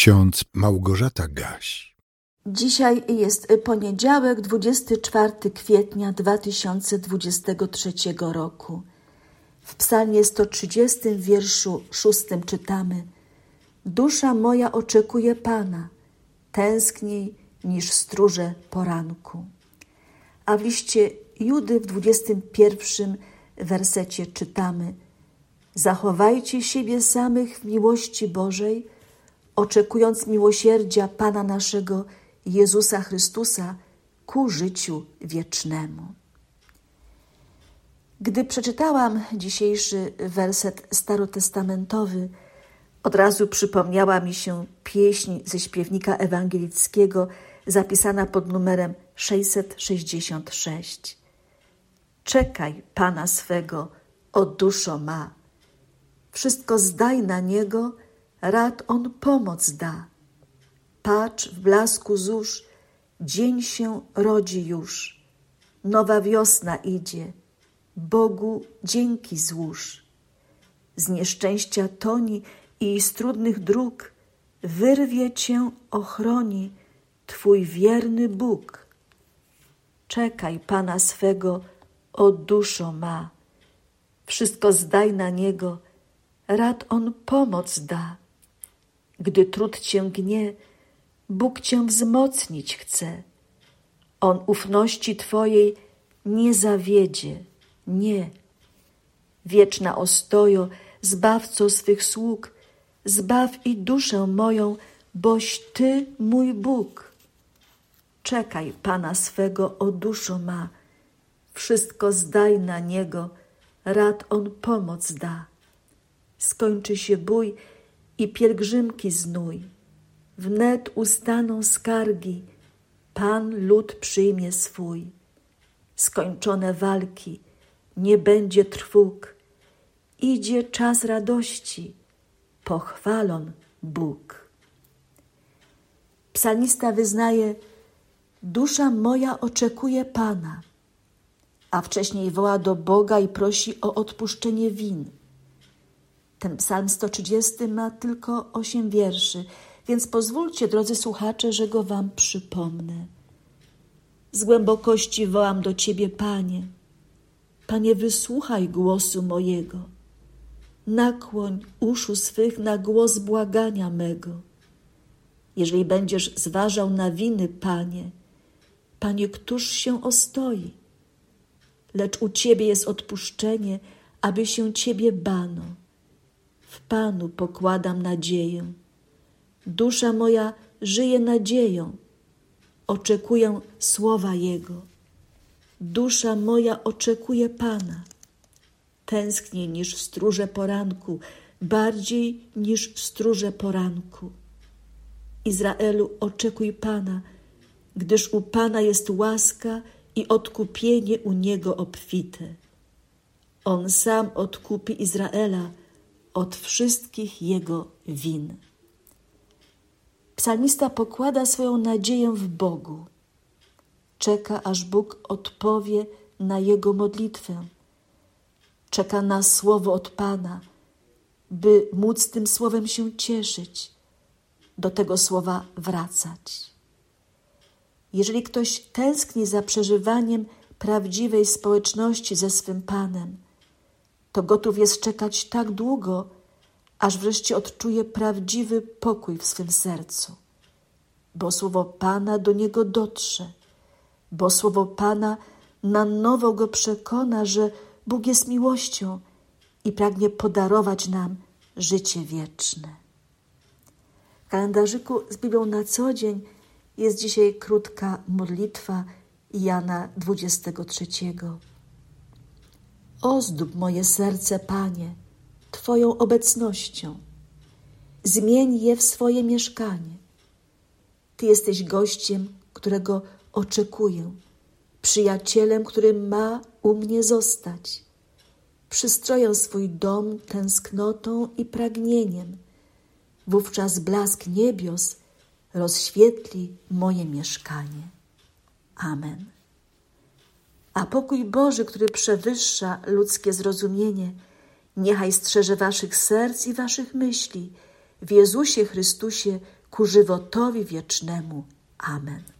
ksiądz Małgorzata Gaś. Dzisiaj jest poniedziałek, 24 kwietnia 2023 roku. W psalmie 130 wierszu 6 czytamy Dusza moja oczekuje Pana, tęskniej niż stróże poranku. A w liście Judy w 21 wersecie czytamy Zachowajcie siebie samych w miłości Bożej, oczekując miłosierdzia Pana naszego Jezusa Chrystusa ku życiu wiecznemu. Gdy przeczytałam dzisiejszy werset starotestamentowy, od razu przypomniała mi się pieśń ze śpiewnika ewangelickiego zapisana pod numerem 666. Czekaj Pana swego, o duszo ma. Wszystko zdaj na Niego, rad On pomoc da. Patrz w blasku zórz, dzień się rodzi już. Nowa wiosna idzie, Bogu dzięki złóż. Z nieszczęścia toni i z trudnych dróg wyrwie cię, ochroni Twój wierny Bóg. Czekaj Pana swego, o duszo ma. Wszystko zdaj na Niego, rad On pomoc da. Gdy trud cię gnie, Bóg cię wzmocnić chce. On ufności Twojej nie zawiedzie, nie. Wieczna ostojo, zbawco swych sług, zbaw i duszę moją, boś Ty mój Bóg. Czekaj Pana swego, o duszo ma, wszystko zdaj na Niego, rad On pomoc da. Skończy się bój i pielgrzymki znój, wnet ustaną skargi, Pan lud przyjmie swój. Skończone walki, nie będzie trwóg, idzie czas radości, pochwalon Bóg. Psalmista wyznaje, dusza moja oczekuje Pana, a wcześniej woła do Boga i prosi o odpuszczenie win. Ten psalm 130 ma tylko osiem wierszy, więc pozwólcie, drodzy słuchacze, że go wam przypomnę. Z głębokości wołam do Ciebie, Panie. Panie, wysłuchaj głosu mojego. Nakłoń uszu swych na głos błagania mego. Jeżeli będziesz zważał na winy, Panie, Panie, któż się ostoi? Lecz u Ciebie jest odpuszczenie, aby się Ciebie bano. W Panu pokładam nadzieję. Dusza moja żyje nadzieją. Oczekuję słowa Jego. Dusza moja oczekuje Pana. Tęsknię niż w stróże poranku, bardziej niż w stróże poranku. Izraelu, oczekuj Pana, gdyż u Pana jest łaska i odkupienie u Niego obfite. On sam odkupi Izraela od wszystkich jego win. Psalmista pokłada swoją nadzieję w Bogu. Czeka, aż Bóg odpowie na jego modlitwę. Czeka na słowo od Pana, by móc tym słowem się cieszyć, do tego słowa wracać. Jeżeli ktoś tęskni za przeżywaniem prawdziwej społeczności ze swym Panem, to gotów jest czekać tak długo, aż wreszcie odczuje prawdziwy pokój w swym sercu, bo słowo Pana do niego dotrze, bo słowo Pana na nowo go przekona, że Bóg jest miłością i pragnie podarować nam życie wieczne. W kalendarzyku z Biblią na co dzień jest dzisiaj krótka modlitwa Jana 23. Ozdób moje serce, Panie, Twoją obecnością. Zmień je w swoje mieszkanie. Ty jesteś gościem, którego oczekuję, przyjacielem, który ma u mnie zostać. Przystroję swój dom tęsknotą i pragnieniem. Wówczas blask niebios rozświetli moje mieszkanie. Amen. A pokój Boży, który przewyższa ludzkie zrozumienie, niechaj strzeże waszych serc i waszych myśli w Jezusie Chrystusie ku żywotowi wiecznemu. Amen.